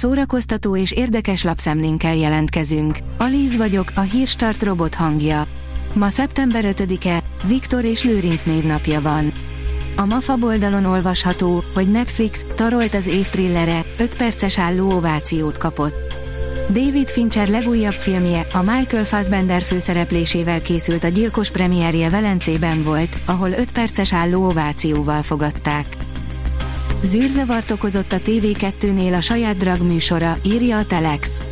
Szórakoztató és érdekes lapszemlénkkel jelentkezünk. Alíz vagyok, a hírstart robot hangja. Ma szeptember 5-e, Viktor és Lőrinc névnapja van. A MAFA oldalon olvasható, hogy Netflix tarolt az év trillere, 5 perces álló ovációt kapott. David Fincher legújabb filmje, a Michael Fassbender főszereplésével készült a gyilkos premierje Velencében volt, ahol 5 perces álló ovációval fogadták. Zűrzavart okozott a TV2-nél a saját drag műsora, írja a Telex.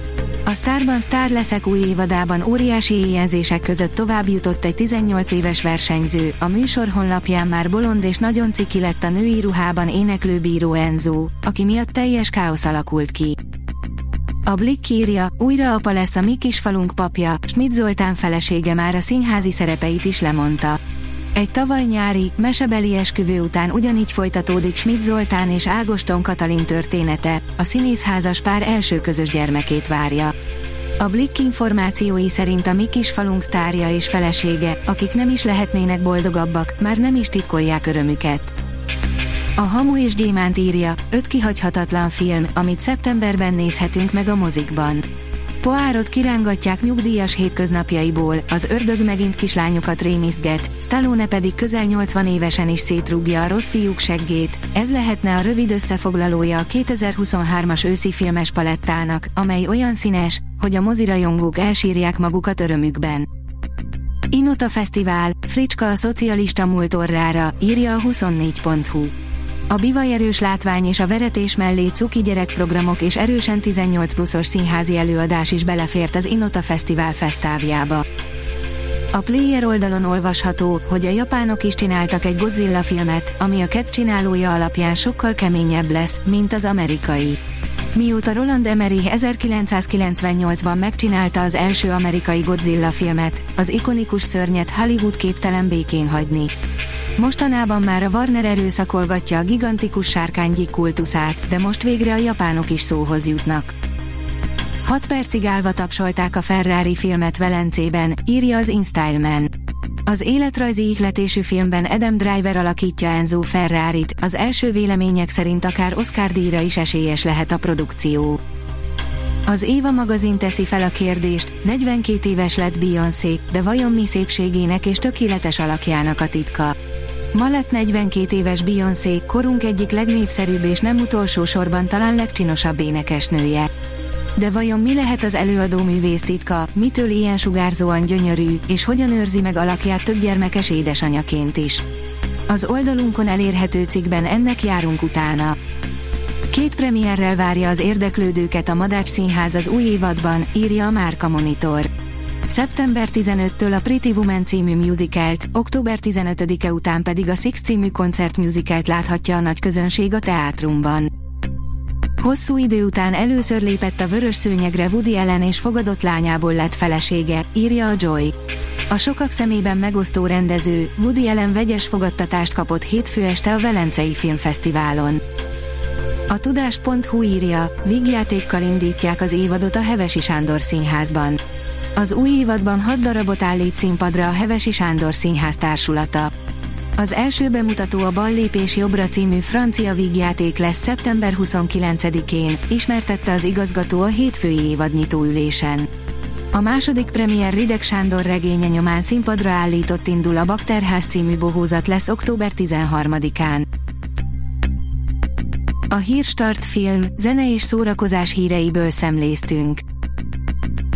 A Starban Star leszek új évadában óriási éjjelzések között tovább jutott egy 18 éves versenyző, a műsor honlapján már bolond és nagyon ciki lett a női ruhában éneklő bíró Enzo, aki miatt teljes káosz alakult ki. A Blick írja, újra apa lesz a mi kisfalunk papja, Schmidt Zoltán felesége már a színházi szerepeit is lemondta. Egy tavaly nyári, mesebeli esküvő után ugyanígy folytatódik Schmidt Zoltán és Ágoston Katalin története, a színészházas pár első közös gyermekét várja. A Blick információi szerint a mi kisfalunk sztárja és felesége, akik nem is lehetnének boldogabbak, már nem is titkolják örömüket. A Hamu és Gyémánt írja, öt kihagyhatatlan film, amit szeptemberben nézhetünk meg a mozikban. Poárot kirángatják nyugdíjas hétköznapjaiból, az ördög megint kislányokat rémisztget, Stallone pedig közel 80 évesen is szétrúgja a rossz fiúk seggét, ez lehetne a rövid összefoglalója a 2023-as őszi filmes palettának, amely olyan színes, hogy a mozirajongók elsírják magukat örömükben. Inota Fesztivál, fricska a szocialista múlt orrára, írja a 24.hu. A bivajerős látvány és a veretés mellé cuki gyerekprogramok és erősen 18 pluszos színházi előadás is belefért az Inota Fesztivál fesztávjába. A Player oldalon olvasható, hogy a japánok is csináltak egy Godzilla filmet, ami a Cat csinálója alapján sokkal keményebb lesz, mint az amerikai. Mióta Roland Emmerich 1998-ban megcsinálta az első amerikai Godzilla filmet, az ikonikus szörnyet Hollywood képtelen békén hagyni. Mostanában már a Warner erőszakolgatja a gigantikus sárkánygyik kultuszát, de most végre a japánok is szóhoz jutnak. 6 percig állva tapsolták a Ferrari filmet Velencében, írja az InStyleman. Az életrajzi ihletésű filmben Adam Driver alakítja Enzo Ferrarit, az első vélemények szerint akár Oscar díjra is esélyes lehet a produkció. Az Éva magazin teszi fel a kérdést, 42 éves lett Beyoncé, de vajon mi szépségének és tökéletes alakjának a titka? Ma lett 42 éves Beyoncé, korunk egyik legnépszerűbb és nem utolsó sorban talán legcsinosabb énekesnője. De vajon mi lehet az előadó művész titka, mitől ilyen sugárzóan gyönyörű, és hogyan őrzi meg alakját több gyermekes édesanyaként is? Az oldalunkon elérhető cikkben ennek járunk utána. Két premierrel várja az érdeklődőket a Madács Színház az új évadban, írja a Márka Monitor. Szeptember 15-től a Pretty Woman című musicalt, október 15-e után pedig a Six című koncertmusicalt láthatja a nagy közönség a teátrumban. Hosszú idő után először lépett a vörös szőnyegre Woody Allen és fogadott lányából lett felesége, írja a Joy. A sokak szemében megosztó rendező, Woody Allen vegyes fogadtatást kapott hétfő este a Velencei Filmfesztiválon. A tudás.hu írja, vígjátékkal indítják az évadot a Hevesi Sándor Színházban. Az új évadban 6 darabot állít színpadra a Hevesi Sándor Színház társulata. Az első bemutató a Bal lépés jobbra című francia vígjáték lesz szeptember 29-én, ismertette az igazgató a hétfői évadnyitó ülésen. A második premier Rideg Sándor regénye nyomán színpadra állított indul a Bakterház című bohózat lesz október 13-án. A Hírstart film, zene és szórakozás híreiből szemléztünk.